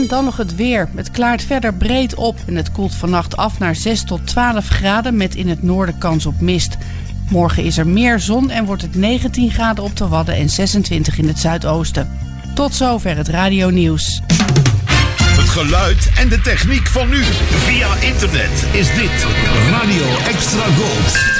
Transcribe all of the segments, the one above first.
En dan nog het weer. Het klaart verder breed op en het koelt vannacht af naar 6 tot 12 graden met in het noorden kans op mist. Morgen is er meer zon en wordt het 19 graden op de Wadden en 26 in het zuidoosten. Tot zover het radio nieuws. Het geluid en de techniek van nu. Via internet is dit Radio Extra Gold.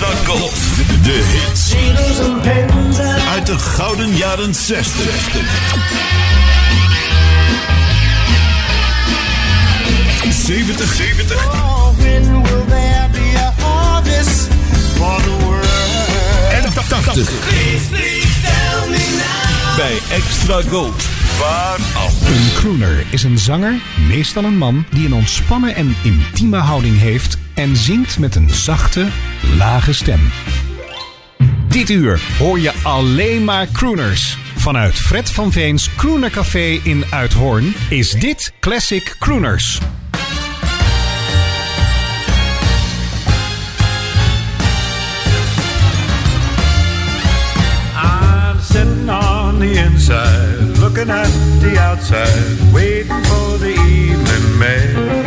Extra Gold. De hits. Uit de gouden jaren 60. Zeventig, zeventig. En world Bij Extra Gold. Een crooner is een zanger, meestal een man, die een ontspannen en intieme houding heeft en zingt met een zachte, lage stem. Dit uur hoor je alleen maar crooners. Vanuit Fred van Veens Crooner Café in Uithoorn is dit Classic Crooners. I'm sitting on the inside, looking at the outside, waiting for the evening mail.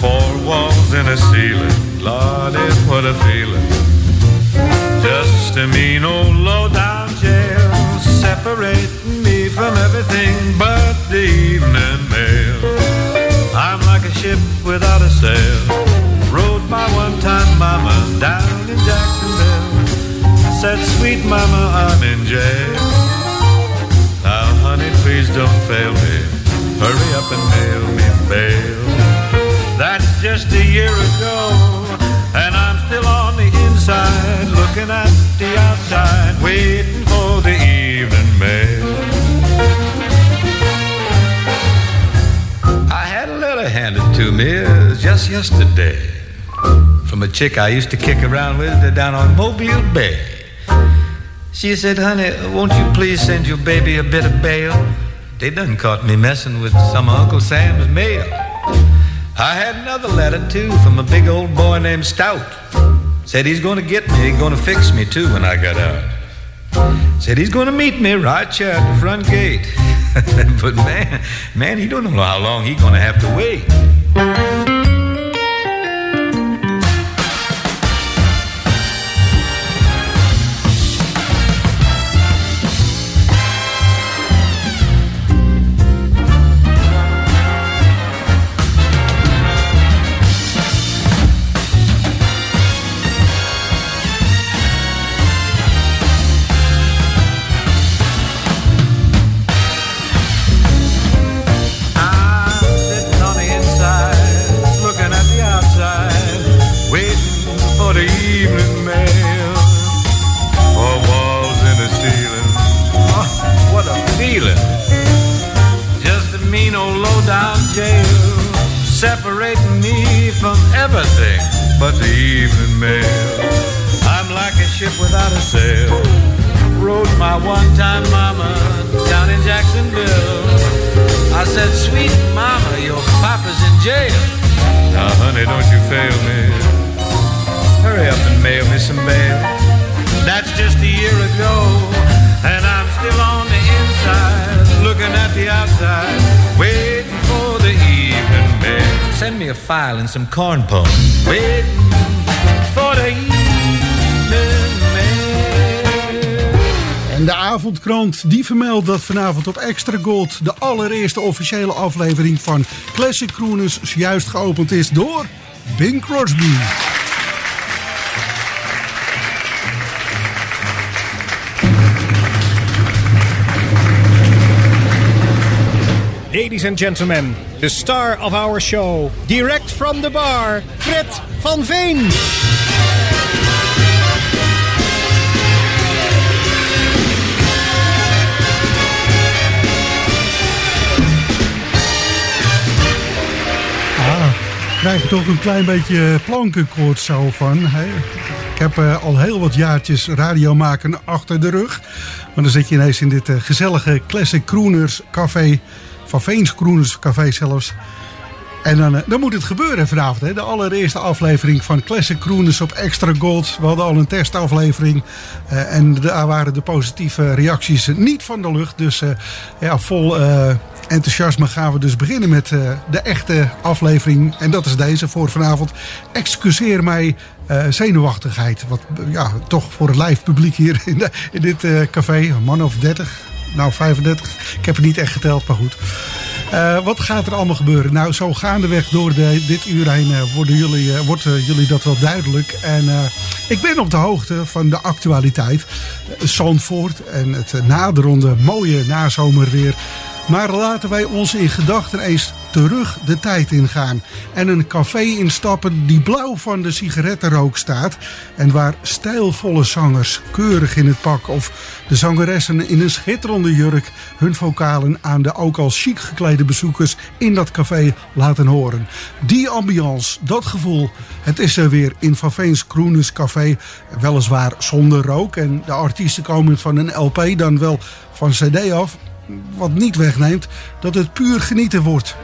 Four walls and a ceiling, Lordy, what a feeling. Just a mean old low-down jail, separating me from everything but the evening mail. I'm like a ship without a sail, rode my one-time mama down in Jacksonville. Said, sweet mama, I'm in jail. Please don't fail me. Hurry up and mail me bail. That's just a year ago, and I'm still on the inside, looking at the outside, waiting for the evening mail. I had a letter handed to me just yesterday from a chick I used to kick around with down on Mobile Bay. She said, honey, won't you please send your baby a bit of bail? They done caught me messing with some of Uncle Sam's mail. I had another letter, too, from a big old boy named Stout. Said he's gonna get me, he's gonna fix me, too, when I got out. Said he's gonna meet me right here at the front gate. but man, man, he don't know how long he gonna have to wait. Evening mail. Four walls in the ceiling. Oh, what a feeling. Just a mean old low-down jail, separating me from everything but the evening mail. I'm like a ship without a sail. Rode my one-time mama down in Jacksonville. I said, sweet mama, your papa's in jail. Now, honey, don't you fail me. Hurry up and mail me some bail. That's just a year ago, and I'm still on the inside, looking at the outside, waiting for the evening mail. Send me a file and some corn pone. Waiting for the evening mail. En de avondkrant die vermeldt dat vanavond op Extra Gold de allereerste officiële aflevering van Classic Crooners juist geopend is door Bing Crosby. Ladies and gentlemen, the star of our show, direct from the bar, Fred van Veen. krijg je toch een klein beetje plankenkoorts zo van. Ik heb eh, al heel wat jaartjes radio maken achter de rug. Maar dan zit je ineens in dit eh, gezellige Classic Crooners Café. Van Veens Crooners Café zelfs. En dan, eh, dan moet het gebeuren vanavond. Hè? De allereerste aflevering van Classic Crooners op Extra Gold. We hadden al een testaflevering. eh, en daar waren de positieve reacties niet van de lucht. Dus eh, ja, vol enthousiasme gaan we dus beginnen met de echte aflevering. En dat is deze voor vanavond. Excuseer mij zenuwachtigheid. Wat ja, toch voor het live publiek hier in, de- in dit café. Man of 30. Nou, 35. Ik heb het niet echt geteld, maar goed. Eh, wat gaat er allemaal gebeuren? Nou, zo gaandeweg door de, dit uur heen eh, worden jullie, eh, wordt jullie dat wel duidelijk. En ik ben op de hoogte van de actualiteit. Zandvoort en het naderende mooie nazomerweer. Maar laten wij ons in gedachten eens terug de tijd ingaan. En een café instappen die blauw van de sigarettenrook staat. En waar stijlvolle zangers keurig in het pak of de zangeressen in een schitterende jurk hun vocalen aan de ook al chic geklede bezoekers in dat café laten horen. Die ambiance, dat gevoel, het is er weer in Van Veens Café. Weliswaar zonder rook en de artiesten komen van een LP dan wel van CD af. Wat niet wegneemt dat het puur genieten wordt.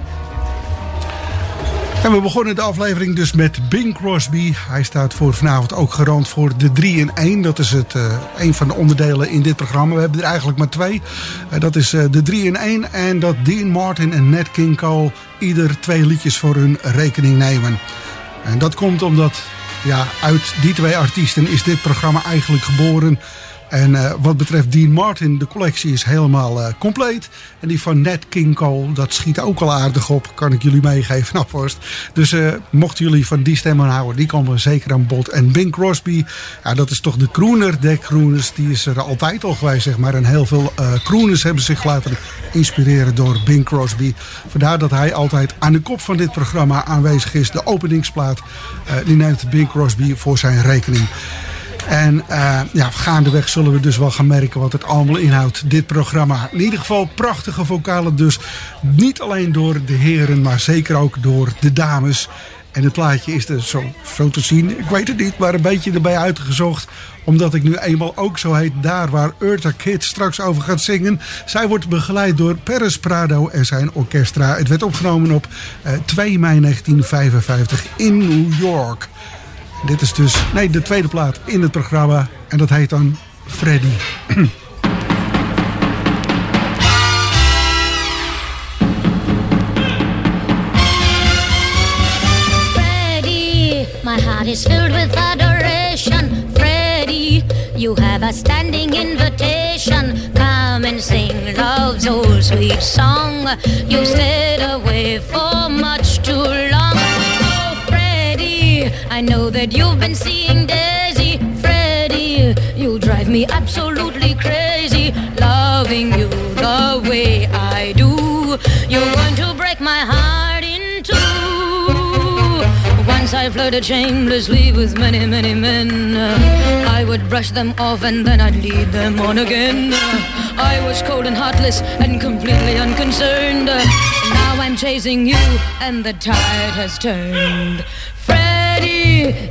En we begonnen de aflevering dus met Bing Crosby. Hij staat voor vanavond ook garant voor de 3 in 1. Dat is het, eh, een van de onderdelen in dit programma. We hebben er eigenlijk maar twee. Eh, dat is eh, de 3 in 1 en dat Dean Martin en Nat King Cole ieder twee liedjes voor hun rekening nemen. En dat komt omdat ja, uit die twee artiesten is dit programma eigenlijk geboren. En eh, wat betreft Dean Martin, de collectie is helemaal eh, compleet. En die van Nat King Cole, dat schiet ook al aardig op. Kan ik jullie meegeven alvast. Dus eh, mochten jullie van die stemmen houden, die komen zeker aan bod. En Bing Crosby, ja, dat is toch de crooner der crooners. Die is er altijd al geweest, zeg maar. En heel veel crooners hebben zich laten inspireren door Bing Crosby. Vandaar dat hij altijd aan de kop van dit programma aanwezig is. De openingsplaat, die neemt Bing Crosby voor zijn rekening. En eh, ja, gaandeweg zullen we dus wel gaan merken wat het allemaal inhoudt, dit programma. In ieder geval prachtige vocalen dus. Niet alleen door de heren, maar zeker ook door de dames. En het plaatje is er zo, te zien. Ik weet het niet, maar een beetje erbij uitgezocht. Omdat ik nu eenmaal ook zo heet daar waar Urta Kids straks over gaat zingen. Zij wordt begeleid door Perez Prado en zijn orkestra. Het werd opgenomen op eh, 2 mei 1955 in New York. Dit is dus nee, de tweede plaat in het programma. En dat heet dan Freddy. Freddie, my heart is filled with adoration. Freddie, you have a standing invitation. Come and sing love's old sweet song. You stayed away for much I know that you've been seeing Daisy. Freddie, you drive me absolutely crazy. Loving you the way I do. You're going to break my heart in two. Once I flirted shamelessly with many, many men. I would brush them off and then I'd lead them on again. I was cold and heartless and completely unconcerned. Now I'm chasing you and the tide has turned.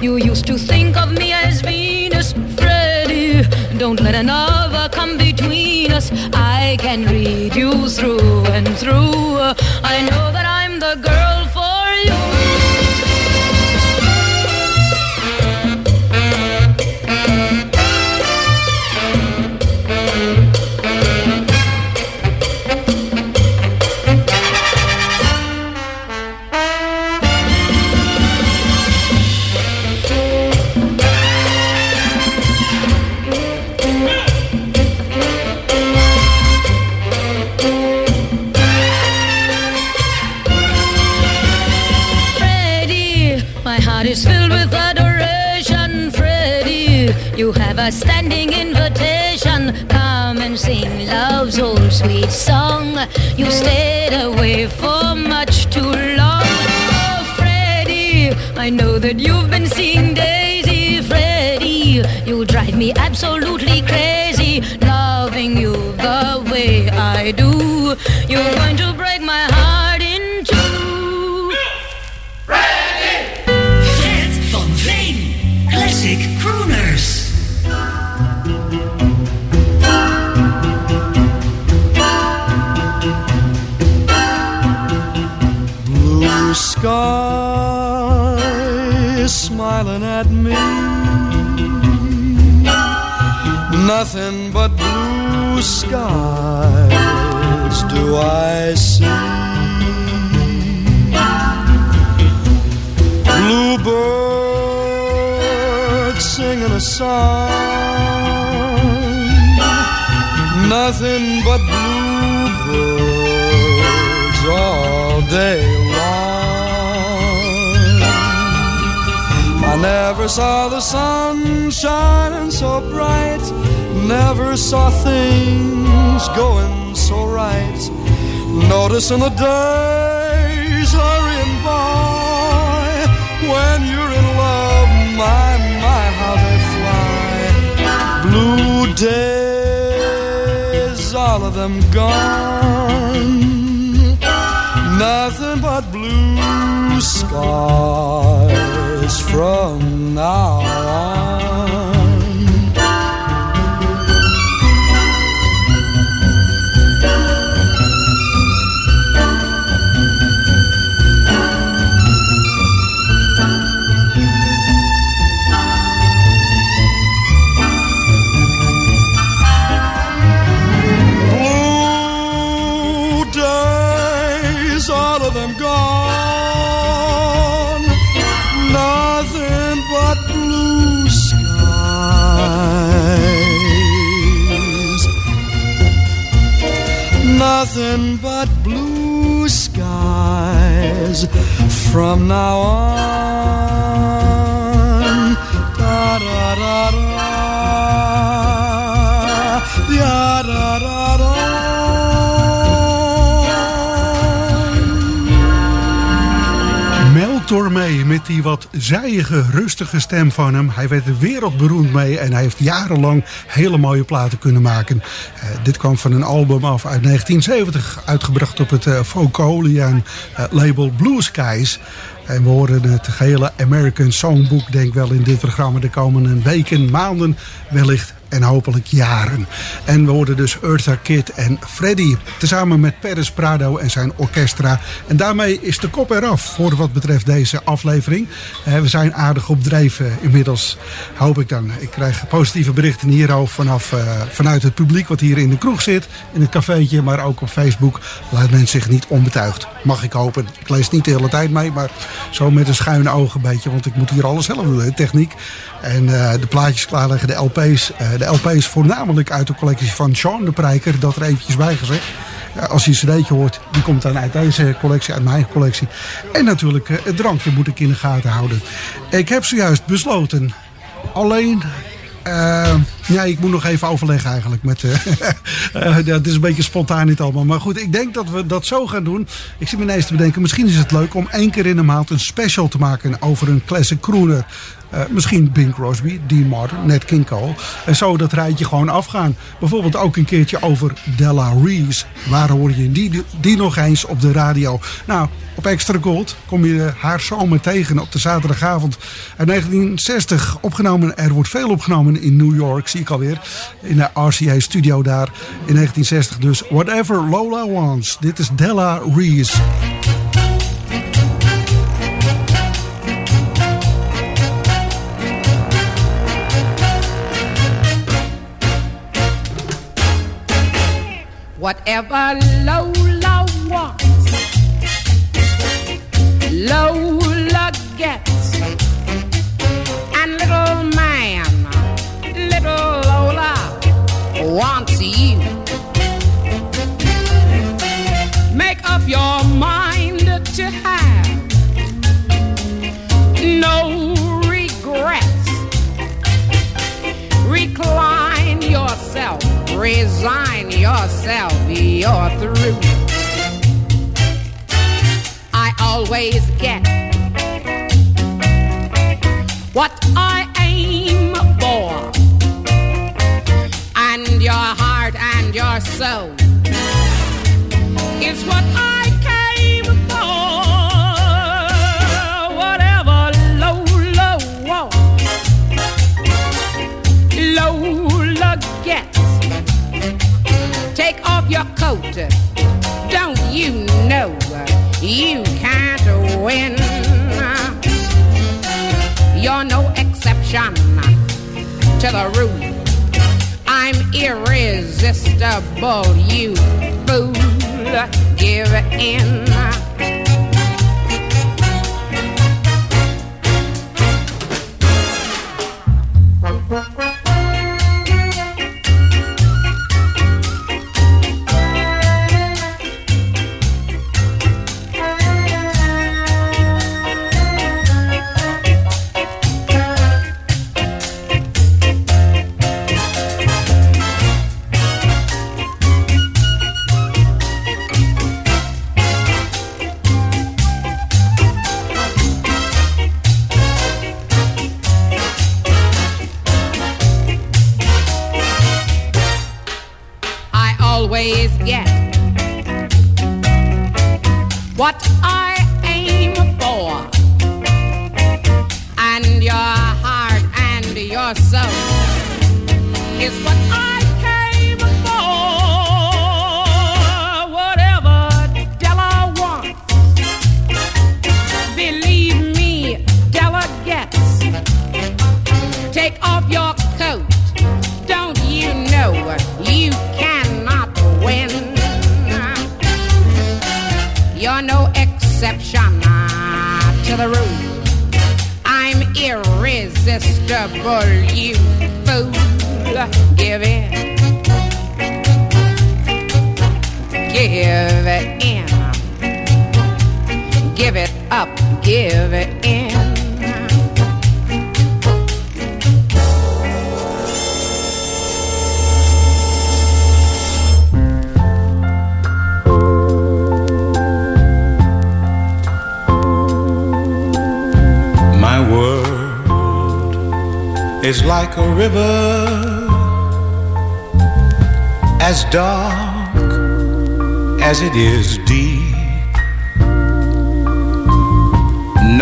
You used to think of me as Venus. Freddie, don't let another come between us. I can read you through and through. I know that I'm the girl Never saw things going so right. Noticing the days hurrying by. When you're in love, my, my, how they fly. Blue days, all of them gone. Nothing but blue skies from now on. Nothing but blue skies from now on. Da da da da. Da da da Mel Tormé met die wat zijige, rustige stem van hem. Hij werd er wereldberoemd mee en hij heeft jarenlang hele mooie platen kunnen maken. Eh, dit kwam van een album af uit 1970, uitgebracht op het uh, label Blue Skies. En we horen het gehele American Songbook, denk wel in dit programma de komende weken, maanden, wellicht en hopelijk jaren. En we hoorden dus Eartha Kitt en Freddy. Tezamen met Perez Prado en zijn orkestra. En daarmee is de kop eraf voor wat betreft deze aflevering. Eh, we zijn aardig op dreef eh, inmiddels, hoop ik dan. Ik krijg positieve berichten hierover vanaf, eh, vanuit het publiek wat hier in de kroeg zit. In het cafeetje, maar ook op Facebook. Laat men zich niet onbetuigd. Mag ik hopen. Ik lees niet de hele tijd mee, maar zo met een schuine oog een beetje. Want ik moet hier alles zelf doen, techniek. En de plaatjes klaarleggen, de LP's. De LP's voornamelijk uit de collectie van Sean de Prijker. Dat er eventjes bij gezegd. Als je een cd'tje hoort, die komt dan uit deze collectie, uit mijn collectie. En natuurlijk, eh, het drankje moet ik in de gaten houden. Ik heb zojuist besloten, alleen... eh, ja, ik moet nog even overleggen eigenlijk. Met, eh, eh, het is een beetje spontaan niet allemaal. Maar goed, ik denk dat we dat zo gaan doen. Ik zit me ineens te bedenken, misschien is het leuk om één keer in de maand een special te maken over een classic crooner. Eh, misschien Bing Crosby, Dean Martin, Nat King Cole. En zo dat rijtje gewoon afgaan. Bijvoorbeeld ook een keertje over Della Reese. Waar hoor je die, die nog eens op de radio? Nou, op Extra Gold kom je haar zomer tegen op de zaterdagavond uit 1960. Opgenomen, er wordt veel opgenomen in New York, zie ik alweer. In de RCA studio daar in 1960. Dus Whatever Lola Wants. Dit is Della Reese. Whatever Lola wants, Lola wants you. Make up your mind to have no regrets. Recline yourself, resign yourself, you're through. I always get what I and your soul is what I came for. Whatever Lola wants, Lola gets. Take off your coat. Don't you know you can't win. You're no exception to the rule. I'm irresistible, you fool. Give in. I exception to the rule. I'm you fool. Give in. Give in. Give it up. Give it in. Is like a river as dark as it is deep.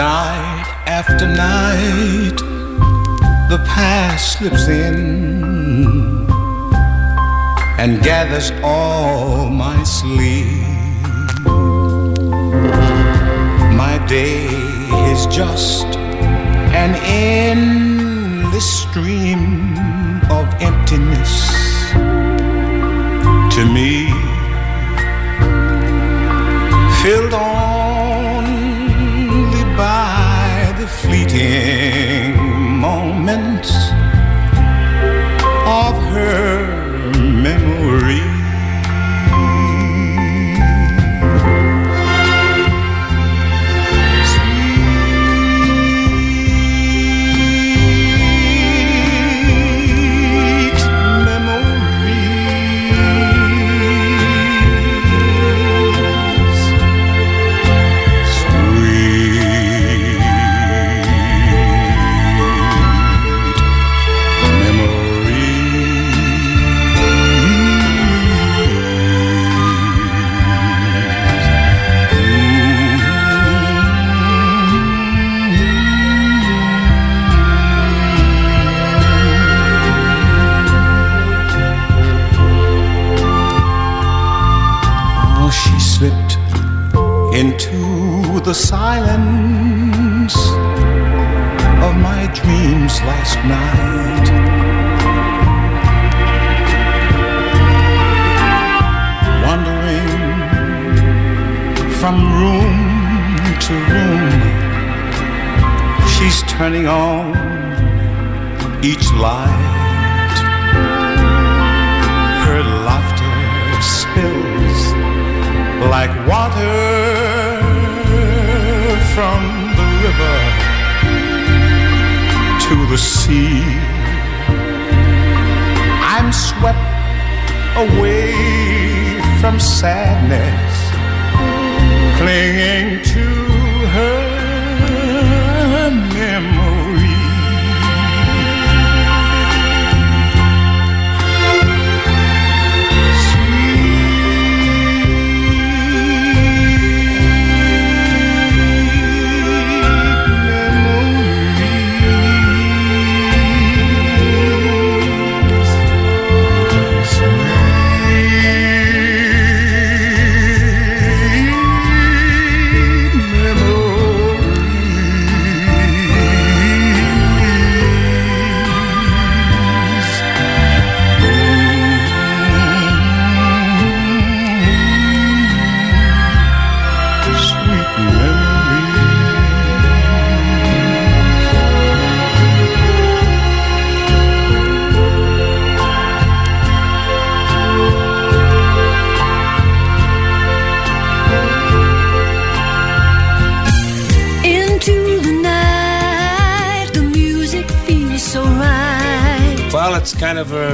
Night after night, the past slips in and gathers all my sleep. My day is just an endless stream of emptiness to me, filled only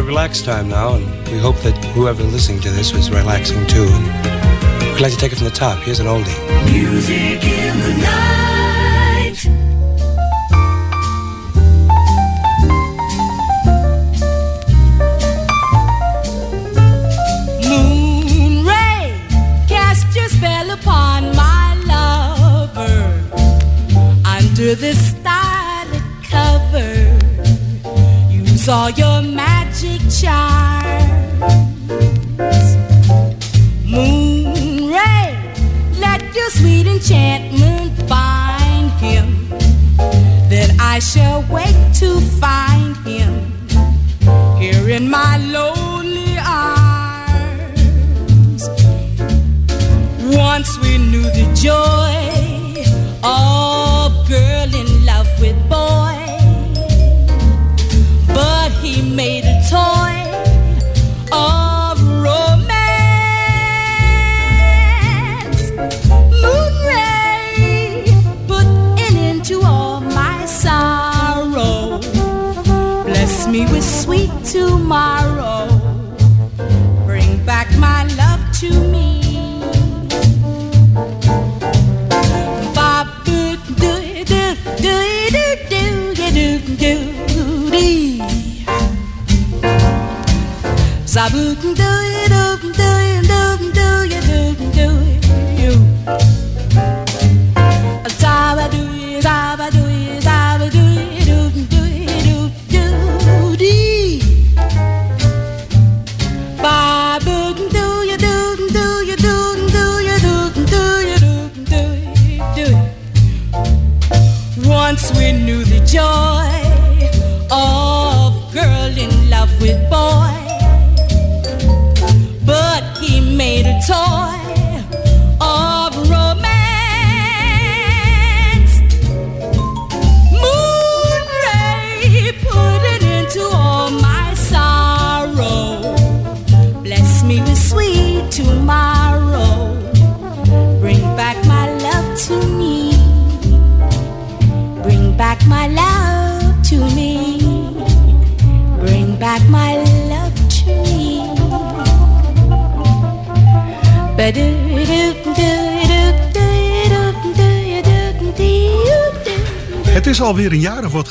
relaxed time now, and we hope that whoever listening to this was relaxing too. And we'd like to take it from the top. Here's an oldie. Music in the night. Moon ray, cast your spell upon my lover under the starlit cover. Use all your magic charms. Moon ray, let your sweet enchantment bind him. Then I shall wake to find him here in my lonely arms. Once we knew the joy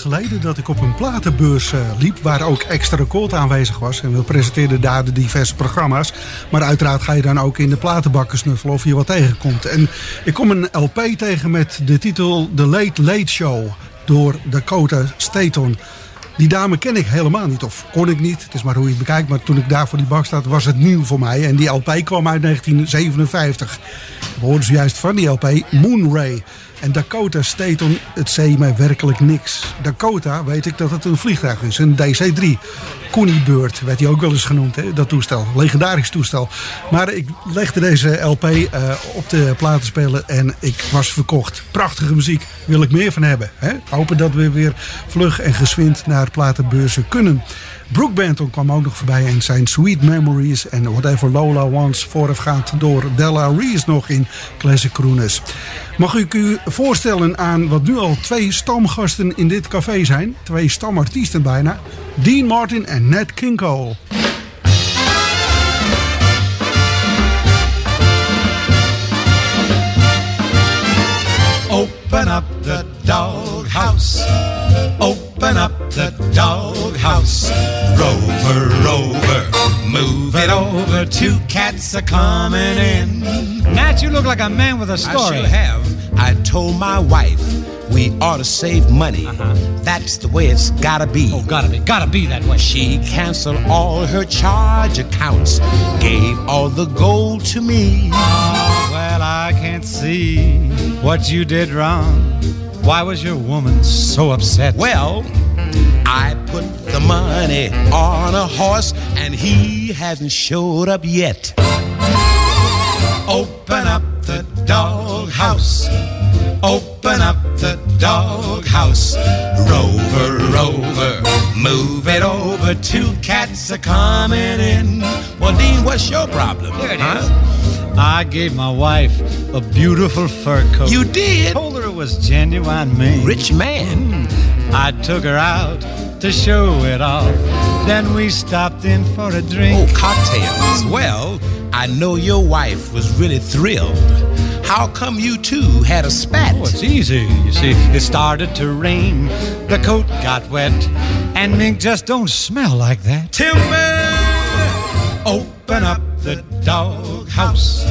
geleden dat ik op een platenbeurs eh, liep... waar ook Extra Record aanwezig was. En we presenteerden daar de diverse programma's. Maar uiteraard ga je dan ook in de platenbakken snuffelen of je wat tegenkomt. En ik kom een LP tegen met de titel The Late Late Show... door Dakota Staton. Die dame ken ik helemaal niet, of kon ik niet. Het is maar hoe je het bekijkt. Maar toen ik daar voor die bak staat, was het nieuw voor mij. En die LP kwam uit 1957. We hoorden zojuist van die LP Moonray. En Dakota Staton, het zei mij werkelijk niks. Dakota weet ik dat het een vliegtuig is, een DC-3. Bird werd hij ook wel eens genoemd, hè, dat toestel. Legendarisch toestel. Maar ik legde deze LP eh, op de platenspeler en ik was verkocht. Prachtige muziek, wil ik meer van hebben. Hè? Hopen dat we weer vlug en geswind naar platenbeurzen kunnen. Brooke Benton kwam ook nog voorbij en zijn Sweet Memories en Whatever Lola Wants voorafgaand door Della Reese nog in Classic Crooners. Mag ik u voorstellen aan wat nu al twee stamgasten in dit café zijn? Twee stamartiesten bijna. Dean Martin en Nat King Cole. Open up the doghouse. Open up the doghouse. Rover, rover, move it over. Two cats are coming in. Nat, you look like a man with a story. sure have. I told my wife we ought to save money. Uh-huh. That's the way it's gotta be. Oh, gotta be, gotta be that way. She canceled all her charge accounts, gave all the gold to me. Well, I can't see what you did wrong. Why was your woman so upset? Well, I put the money on a horse and he hasn't showed up yet. Open up the doghouse. Open up the doghouse. Rover, rover, move it over. Two cats are coming in. Well, Dean, what's your problem? There it is. I gave my wife a beautiful fur coat. You did? Told her it was genuine Maine. Rich man. Hmm. I took her out to show it off. Then we stopped in for a drink. Oh, cocktails. Well, I know your wife was really thrilled. How come you two had a spat? Oh, it's easy. You see, it started to rain. The coat got wet. And mink just don't smell like that. Timber! Open up the doghouse.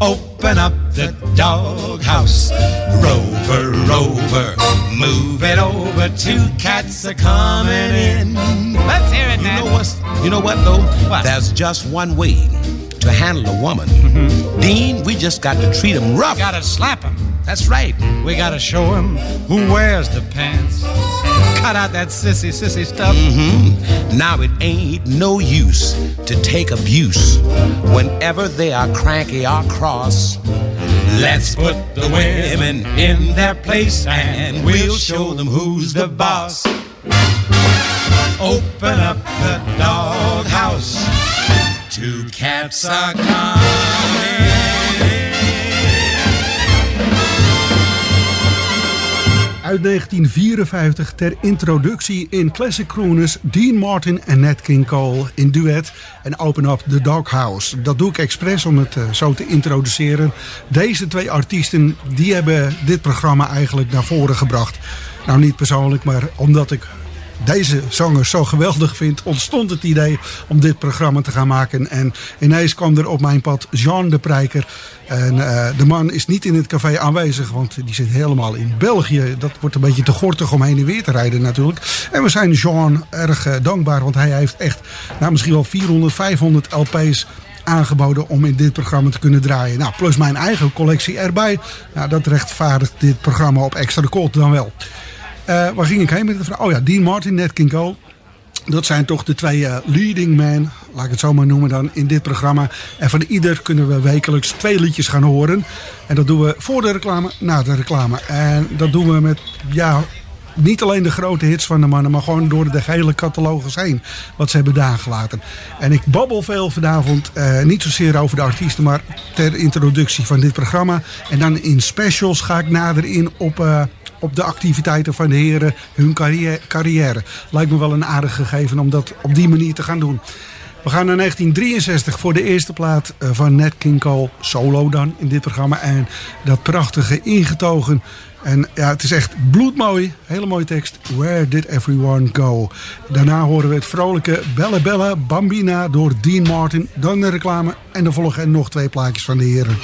Open up the doghouse. Rover, rover, move it over. Two cats are coming in. Let's hear it, You know what's, You know what though? What? There's just one way to handle a woman. Mm-hmm. Dean, we just got to treat him rough. Gotta slap him. That's right. We gotta show him who wears the pants. Cut out that sissy, sissy stuff. Mm-hmm. Now it ain't no use to take abuse whenever they are cranky or cross. Let's put the women in their place and we'll show them who's the boss. Open up the doghouse. Two cats are coming. Uit 1954 ter introductie in Classic Crooners Dean Martin en Nat King Cole in duet en Open Up the Doghouse. Dat doe ik expres om het eh, zo te introduceren. Deze twee artiesten die hebben dit programma eigenlijk naar voren gebracht. Nou niet persoonlijk, maar omdat ik deze zangers zo geweldig vind, ontstond het idee om dit programma te gaan maken. En ineens kwam er op mijn pad Jean de Prijker. En eh, de man is niet in het café aanwezig, want die zit helemaal in België. Dat wordt een beetje te gortig om heen en weer te rijden natuurlijk. En we zijn Jean erg eh, dankbaar, want hij heeft echt nou, misschien wel 400, 500 LP's aangeboden om in dit programma te kunnen draaien. Nou, plus mijn eigen collectie erbij. Nou, dat rechtvaardigt dit programma op extra kort dan wel. Eh, waar ging ik heen met de vraag? Oh ja, Dean Martin, Nat King Cole. Dat zijn toch de twee eh, leading men, laat ik het zo maar noemen dan, in dit programma. En van ieder kunnen we wekelijks twee liedjes gaan horen. En dat doen we voor de reclame, na de reclame. En dat doen we met, ja, niet alleen de grote hits van de mannen, maar gewoon door de gehele catalogus heen. Wat ze hebben nagelaten. En ik babbel veel vanavond, eh, niet zozeer over de artiesten, maar ter introductie van dit programma. En dan in specials ga ik nader in op... op de activiteiten van de heren, hun carrière. Lijkt me wel een aardig gegeven om dat op die manier te gaan doen. We gaan naar 1963 voor de eerste plaat eh, van Nat King Cole, solo dan in dit programma. En dat prachtige ingetogen. En ja, het is echt bloedmooi. Hele mooie tekst. Where did everyone go? Daarna horen we het vrolijke Bella Bella Bambina door Dean Martin. Dan de reclame. En dan volgen nog twee plaatjes van de heren.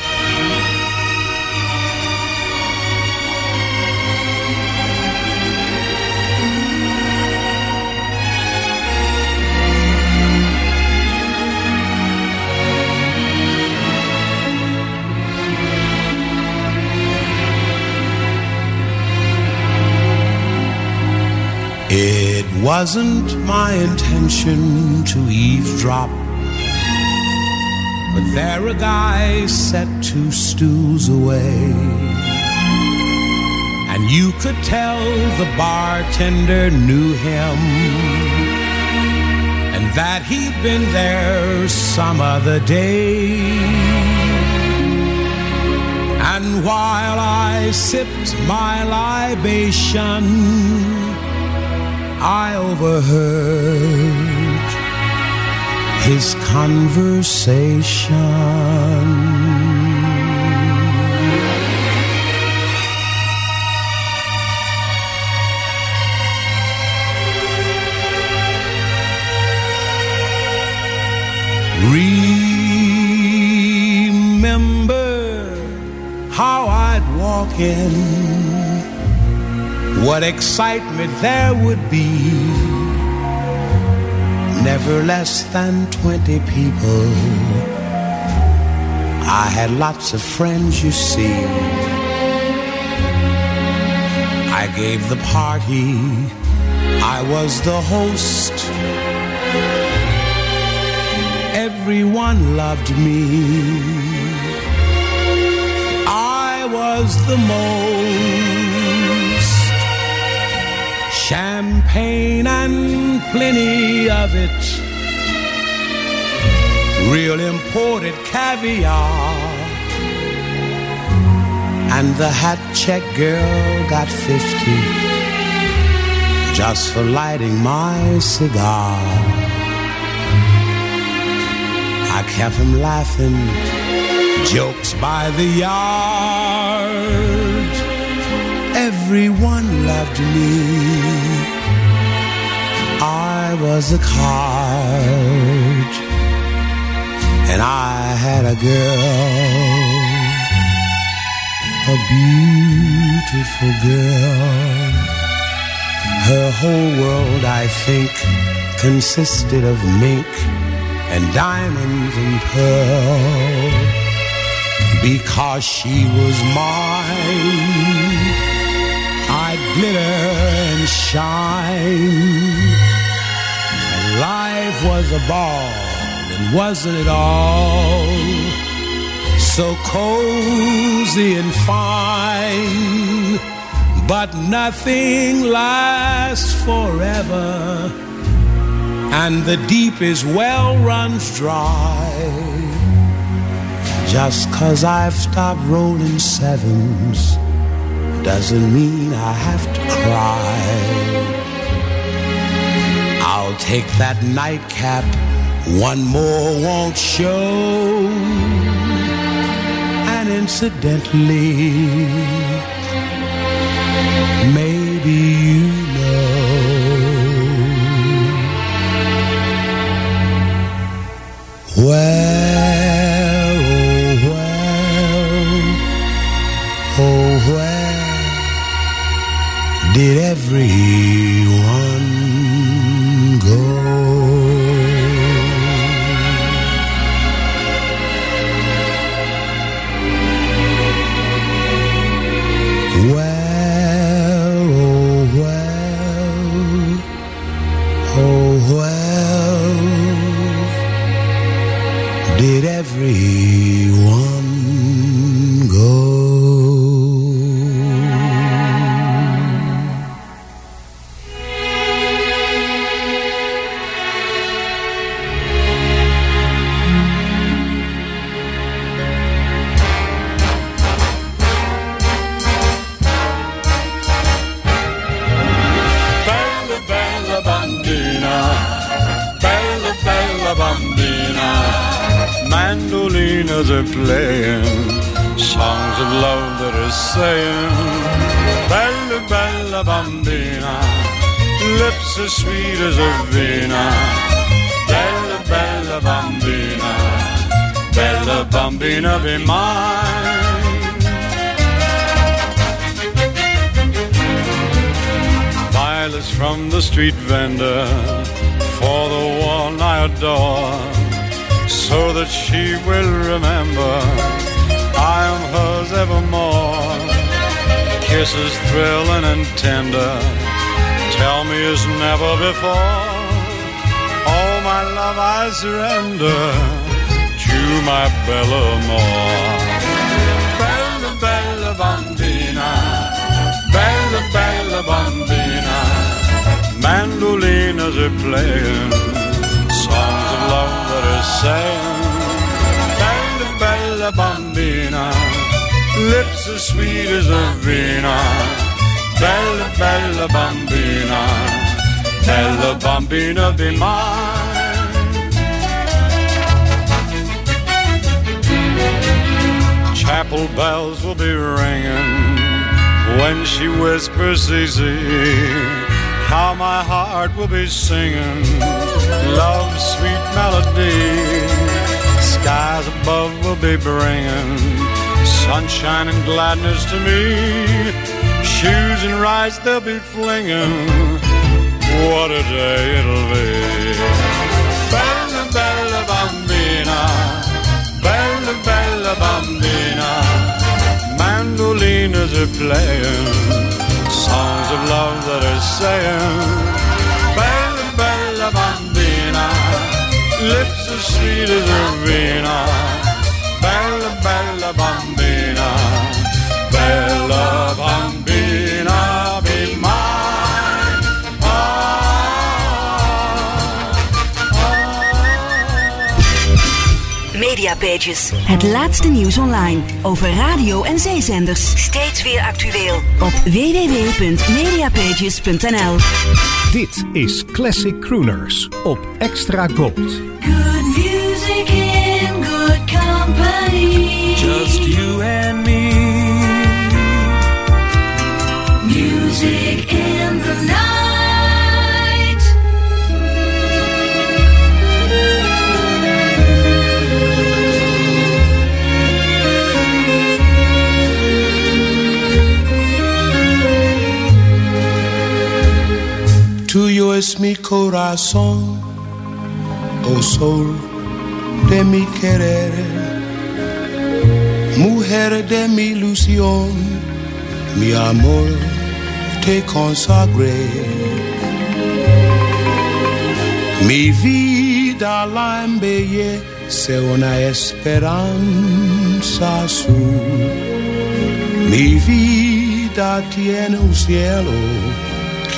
It wasn't my intention to eavesdrop. But there a guy sat two stools away. And you could tell the bartender knew him. And that he'd been there some other day. And while I sipped my libation, I overheard his conversation. Remember how I'd walk in what excitement there would be. Never less than 20 people. I had lots of friends, you see. I gave the party, I was the host. Everyone loved me. I was the most champagne and plenty of it. Real imported caviar. And the hat check girl got 50. just for lighting my cigar. I kept him laughing, jokes by the yard. Everyone loved me. I was a card, and I had a girl, a beautiful girl. Her whole world, I think, consisted of mink and diamonds and pearl. Because she was mine, glitter and shine. And life was a ball, and wasn't it all? So cozy and fine but nothing lasts forever, and the deepest well runs dry. Just cause I've stopped rolling sevens doesn't mean I have to cry. I'll take that nightcap, one more won't show. And incidentally, maybe you know. Well, did everyone go? Bella bambina, be mine. Chapel bells will be ringing when she whispers easy, how my heart will be singing love's sweet melody. Skies above will be bringing sunshine and gladness to me. Shoes and rice they'll be flinging. What a day it'll be. Bella, bella bambina, bella, bella bambina. Mandolinas are playing. Songs of love that are saying, Bella, bella bambina, lips as sweet as a vina. Bella, bella bambina, bella Mediapages. Het laatste nieuws online over radio en zeezenders. Steeds weer actueel op www.mediapages.nl. Dit is Classic Crooners op Extra Gold. Good music in good company. Just you and me. Music in es mi corazón, oh sol de mi querer, mujer de mi ilusión, mi amor te consagré. Mi vida la embellece una esperanza azul. Mi vida tiene un cielo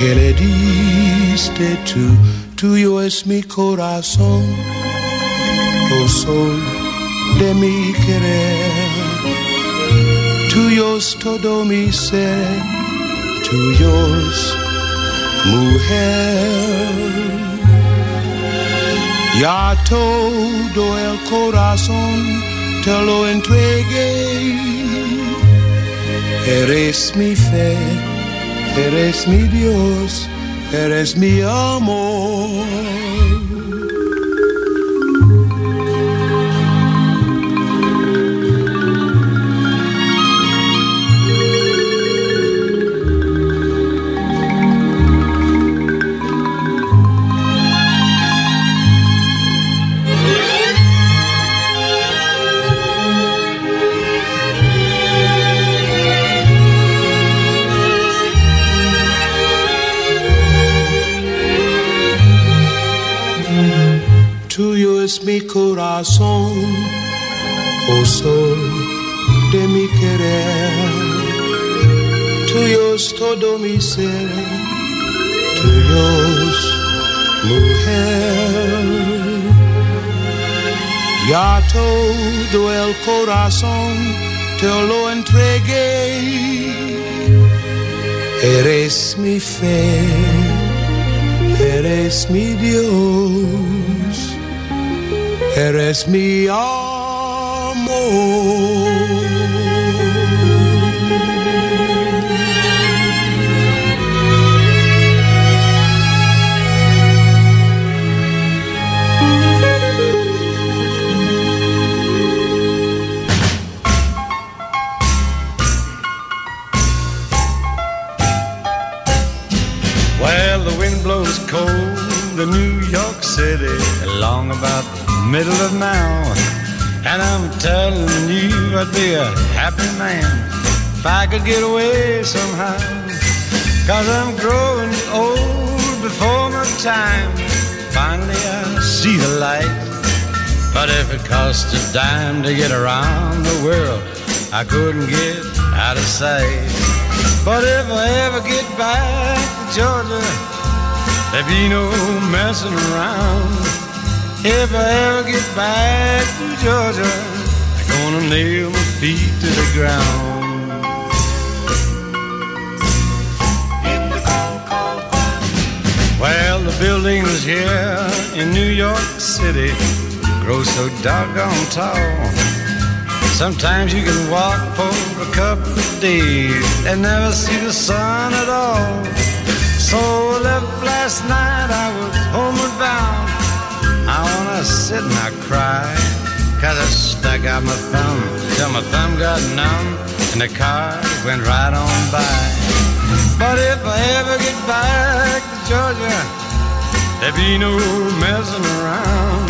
que le diste tú. Tuyo es mi corazón, oh sol de mi querer. Tuyo es todo mi ser, tuyos, mujer. Ya todo el corazón te lo entregué. Eres mi fe, eres mi Dios, eres mi amor. Es mi corazón, oh sol de mi querer. Tuyo es todo mi ser, tuyos, mujer. Ya todo el corazón te lo entregué. Eres mi fe, eres mi Dios, eres mi Well, the wind blows cold in New York City along about middle of now. And I'm telling you, I'd be a happy man if I could get away somehow. Cause I'm growing old before my time. Finally, I see the light. But if it cost a dime to get around the world, I couldn't get out of sight. But if I ever get back to Georgia, there'd be no messing around. If I ever get back to Georgia, I'm gonna nail my feet to the ground. Well, the buildings here in New York City grow so doggone tall. Sometimes you can walk for a couple of days and never see the sun at all. So I left last night, I was homeward bound. I wanna sit and I cry, cause I stuck out my thumb till my thumb got numb and the car went right on by. But if I ever get back to Georgia, there be no messing around.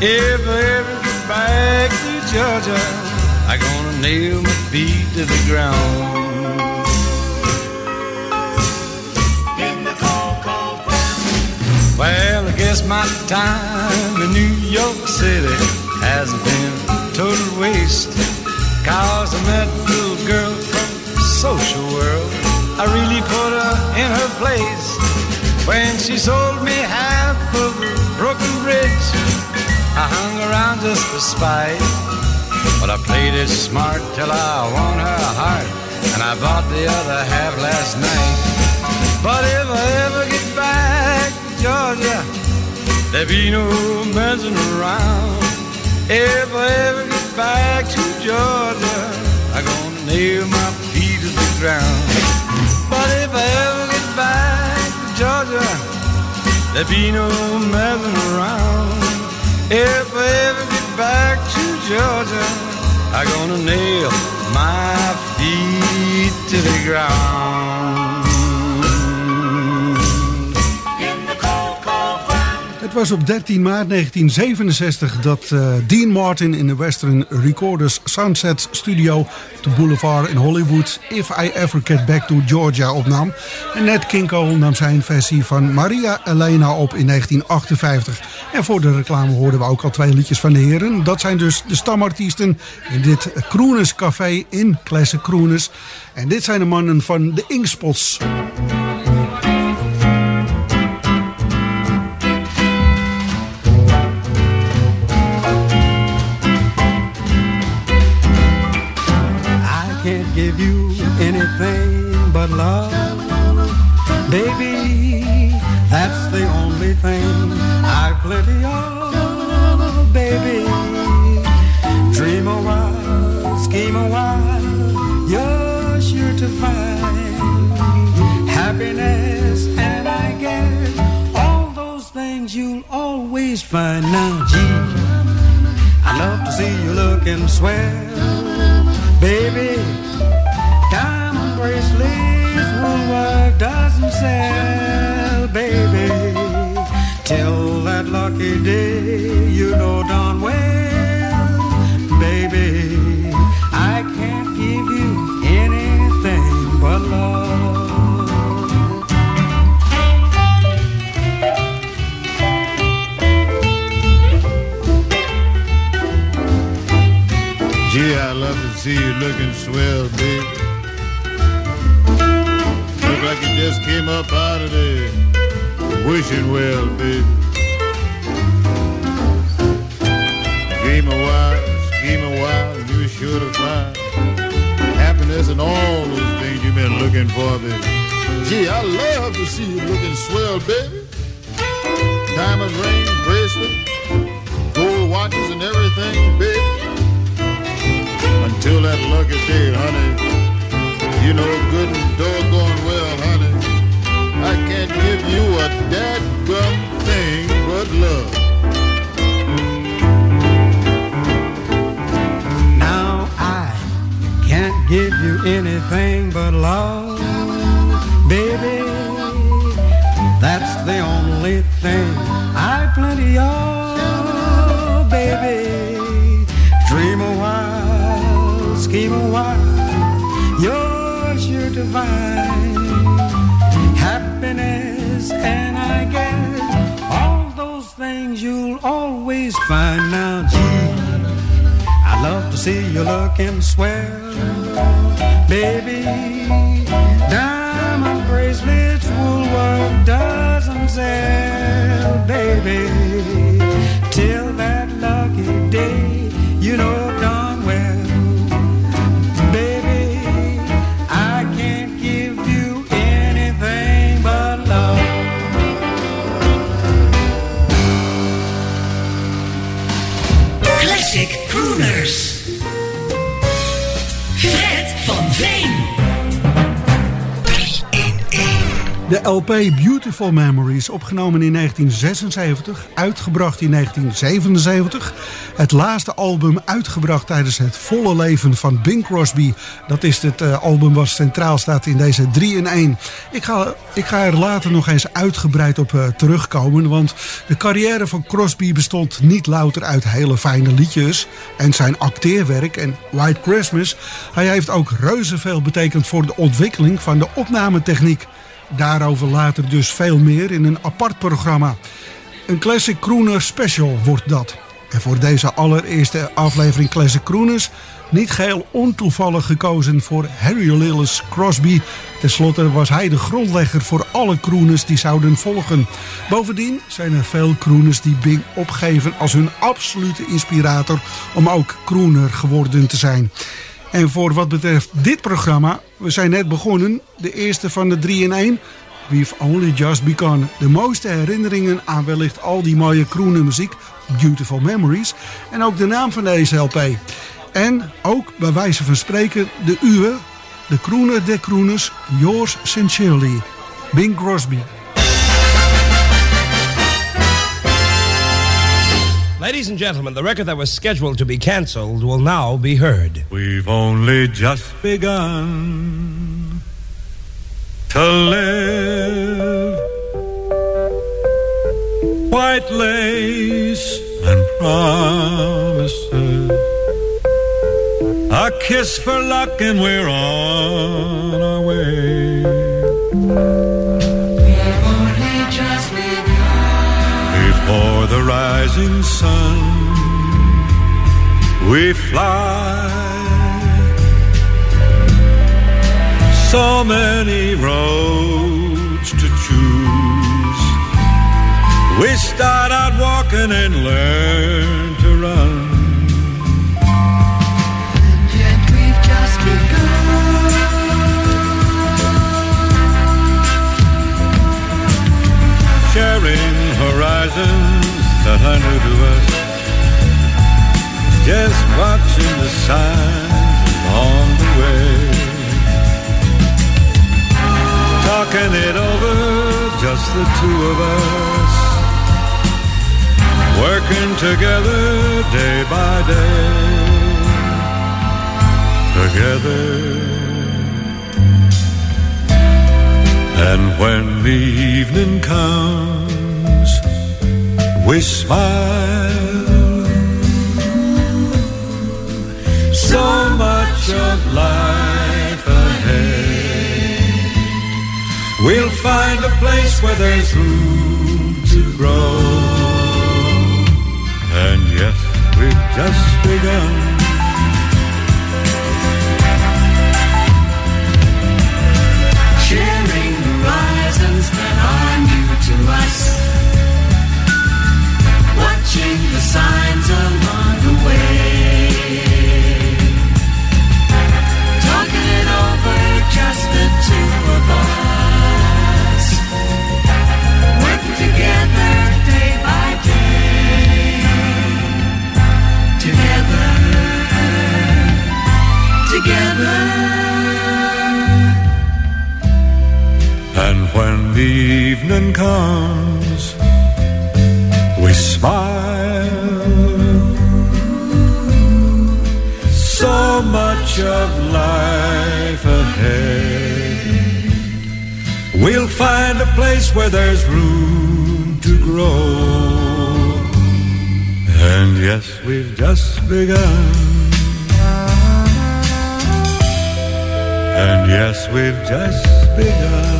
If I ever get back to Georgia, I gonna nail my feet to the ground. Guess my time in New York City has been total waste. Cause I met a little girl from social world. I really put her in her place when she sold me half of a broken bridge. I hung around just for spite. But I played it smart till I won her heart. And I bought the other half last night. But if I ever get back to Georgia, there be no messing around. If I ever get back to Georgia, I'm gonna nail my feet to the ground. But if I ever get back to Georgia, there be no messing around. If I ever get back to Georgia, I'm gonna nail my feet to the ground. Het was op 13 maart 1967 dat uh, Dean Martin in de Western Recorders Sunset Studio de boulevard in Hollywood If I Ever Get Back to Georgia opnam. En Nat King Cole nam zijn versie van Maria Elena op in 1958. En voor de reclame hoorden we ook al twee liedjes van de heren. Dat zijn dus de stamartiesten in dit Kroenes Café in Classic Kroenes. En dit zijn de mannen van de Inkspots. See you looking swell Baby, diamond bracelets Woolworth doesn't sell, baby. Till that lucky day, you know darn see you looking swell, baby. Look like you just came up out of the wishing well, baby. Dream a while, scheme a while, you're sure to find happiness and all those things you've been looking for, baby. Gee, I love to see you looking swell, baby. Diamond rings, bracelet, gold watches, and everything, baby that lucky day, honey. You know good and doggone well, honey. I can't give you a dadgum thing but love. Now I can't give you anything but love, baby. That's the only thing I plenty of, find happiness, and I guess all those things you'll always find. Now, gee, I love to see you looking swell, baby. Diamond bracelets, Woolworth doesn't sell, baby. Till that lucky day, De LP Beautiful Memories, opgenomen in 1976, uitgebracht in 1977. Het laatste album uitgebracht tijdens het volle leven van Bing Crosby. Dat is het uh, album wat centraal staat in deze 3 in 1. Ik ga, ik ga er later nog eens uitgebreid op uh, terugkomen. Want de carrière van Crosby bestond niet louter uit hele fijne liedjes en zijn acteerwerk en White Christmas. Hij heeft ook reuze veel betekend voor de ontwikkeling van de opnametechniek. Daarover later dus veel meer in een apart programma. Een Classic Crooner Special wordt dat. En voor deze allereerste aflevering Classic Crooners niet geheel ontoevallig gekozen voor Harry Lillis Crosby. Ten slotte was hij de grondlegger voor alle crooners die zouden volgen. Bovendien zijn er veel crooners die Bing opgeven als hun absolute inspirator om ook crooner geworden te zijn. En voor wat betreft dit programma, we zijn net begonnen, de eerste van de 3 in 1. We've only just begun. De mooiste herinneringen aan wellicht al die mooie crooner muziek, Beautiful Memories. En ook de naam van deze LP. En ook bij wijze van spreken de uwe, de crooner der crooners, yours sincerely, Bing Crosby. Ladies and gentlemen, the record that was scheduled to be canceled will now be heard. We've only just begun to live. White lace and promises. A kiss for luck, and we're on our way. We've only just begun. Before rising sun, we fly. So many roads to choose. We start out walking and learn to run. And yet we've just begun. sharing horizons that to us. Just watching the signs along the way. Talking it over, just the two of us. Working together day by day. Together. And when the evening comes, we smile. So much of life ahead. We'll find a place where there's room to grow. And yes, we've just begun. Watching the signs along the way. Talking it over, just the two of us. Working together day by day. Together. Together. And when the evening comes, of life ahead. We'll find a place where there's room to grow. And yes, we've just begun. And yes, we've just begun.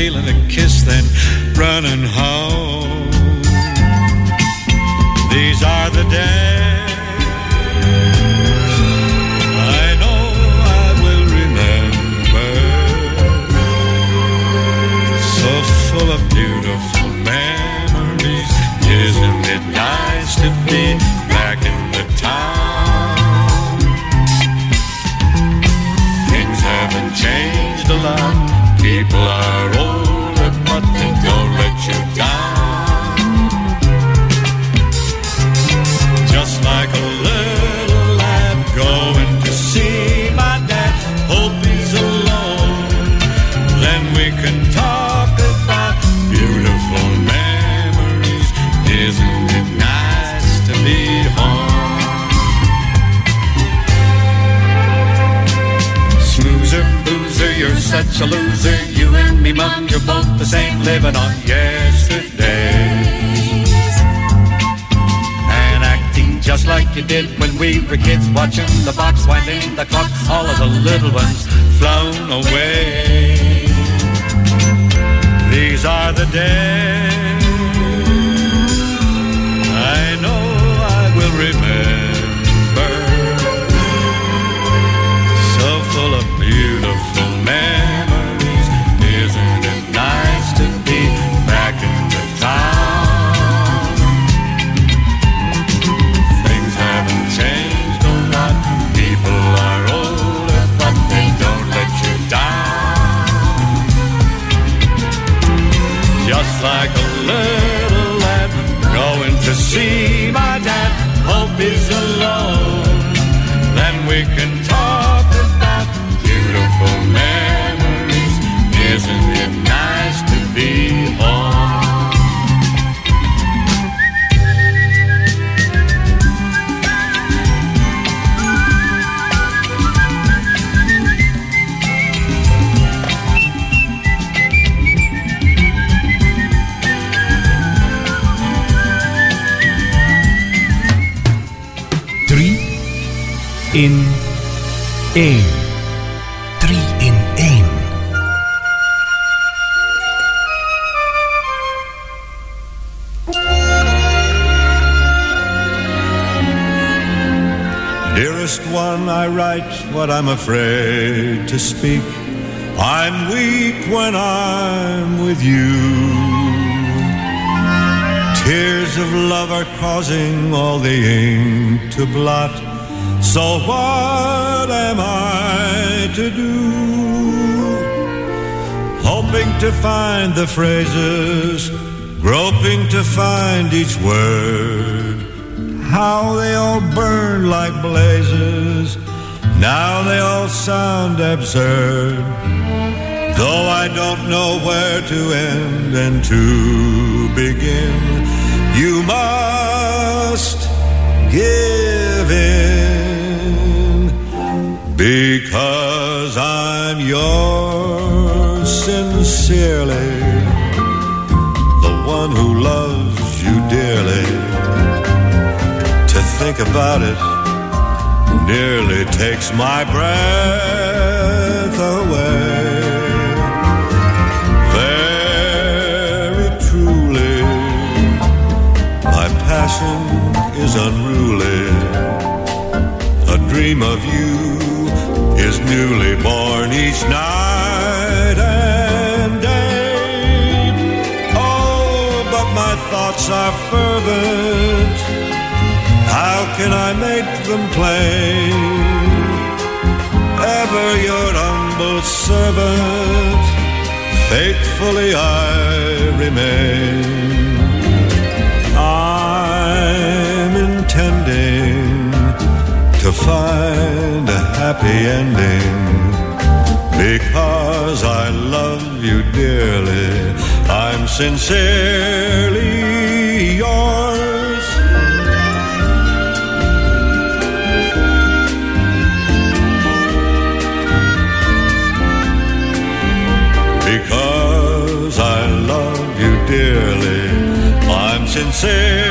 Stealing a a loser. You and me, mum, you're both the same, living on yesterday. And acting just like you did when we were kids, watching the box winding the clock. All of the little ones flown away. These are the days I know I will remember. Hope in één. Drie in één. Dearest one, I write what I'm afraid to speak. I'm weak when I'm with you. Tears of love are causing all the ink to blot. So what am I to do? Hoping to find the phrases, groping to find each word. How they all burn like blazes. Now they all sound absurd. Though I don't know where to end and to begin, you must give in. Because I'm yours sincerely, the one who loves you dearly. To think about it nearly takes my breath away. Very truly, my passion is unruly. A dream of you is newly born each night and day. Oh, but my thoughts are fervent. How can I make them plain? Ever your humble servant, faithfully I remain. I'm intending to find happy ending because I love you dearly. I'm sincerely yours. Because I love you dearly, I'm sincerely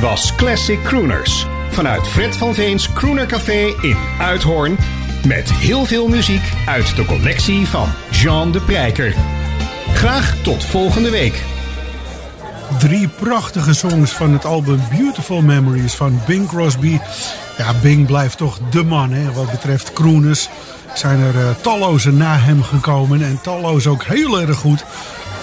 was Classic Crooners. Vanuit Fred van Veens Crooner Café in Uithoorn. Met heel veel muziek uit de collectie van Jean de Prijker. Graag tot volgende week. Drie prachtige songs van het album Beautiful Memories van Bing Crosby. Ja, Bing blijft toch de man hè, wat betreft crooners. Zijn er uh, talloze na hem gekomen en talloze ook heel erg goed.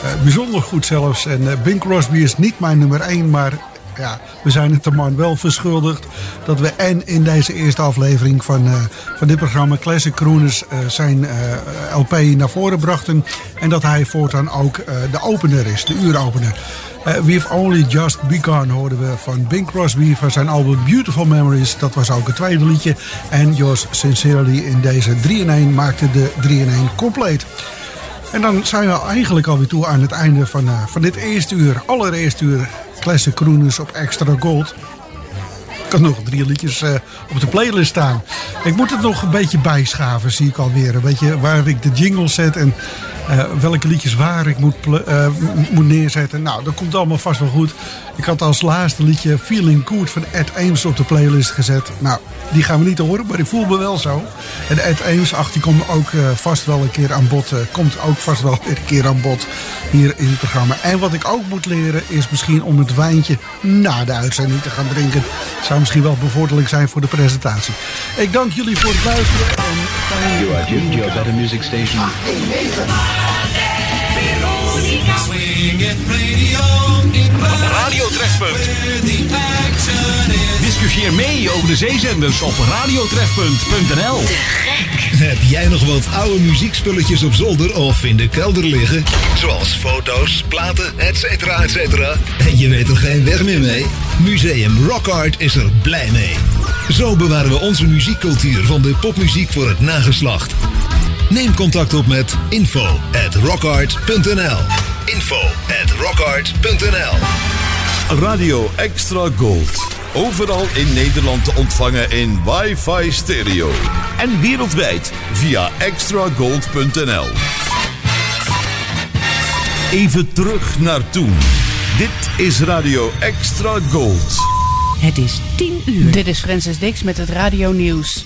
Uh, bijzonder goed zelfs. En uh, Bing Crosby is niet mijn nummer één, maar ja, we zijn het de man wel verschuldigd dat we en in deze eerste aflevering van, uh, van dit programma Classic Crooners uh, zijn uh, LP naar voren brachten. En dat hij voortaan ook de opener is, de uuropener. We've Only Just Begun hoorden we van Bing Crosby van zijn album Beautiful Memories. Dat was ook het tweede liedje. En Yours Sincerely in deze 3-in-1 maakte de 3-in-1 compleet. En dan zijn we eigenlijk alweer toe aan het einde van, van dit eerste uur, allereerste uur Classic Crooners op Extra Gold. Ik had nog drie liedjes uh, op de playlist staan. Ik moet het nog een beetje bijschaven, zie ik alweer. Een beetje waar ik de jingle zet en uh, welke liedjes waar ik moet, uh, moet neerzetten. Nou, dat komt allemaal vast wel goed. Ik had als laatste liedje Feeling Good van Ed Ames op de playlist gezet. Nou, die gaan we niet horen, maar ik voel me wel zo. En Ed Ames, ach, die komt ook uh, vast wel een keer aan bod. Uh, komt ook vast wel weer een keer aan bod hier in het programma. En wat ik ook moet leren is misschien om het wijntje na de uitzending te gaan drinken. Zou misschien wel bevorderlijk zijn voor de presentatie. Ik dank jullie voor het luisteren. En you are tuned to your better music station. Radio. Trefpunt. Discussieer mee over de zeezenders op radiotrefpunt.nl. Heb jij nog wat oude muziekspulletjes op zolder of in de kelder liggen? Zoals foto's, platen, etcetera, etcetera. En je weet er geen weg meer mee? Museum Rock Art is er blij mee. Zo bewaren we onze muziekcultuur van de popmuziek voor het nageslacht. Neem contact op met info at rockart.nl info at rockart.nl Radio Extra Gold. Overal in Nederland te ontvangen in wifi stereo. En wereldwijd via extragold.nl Even terug naar toen. Dit is Radio Extra Gold. Het is 10 uur. Dit is Francis Dix met het Radio Nieuws.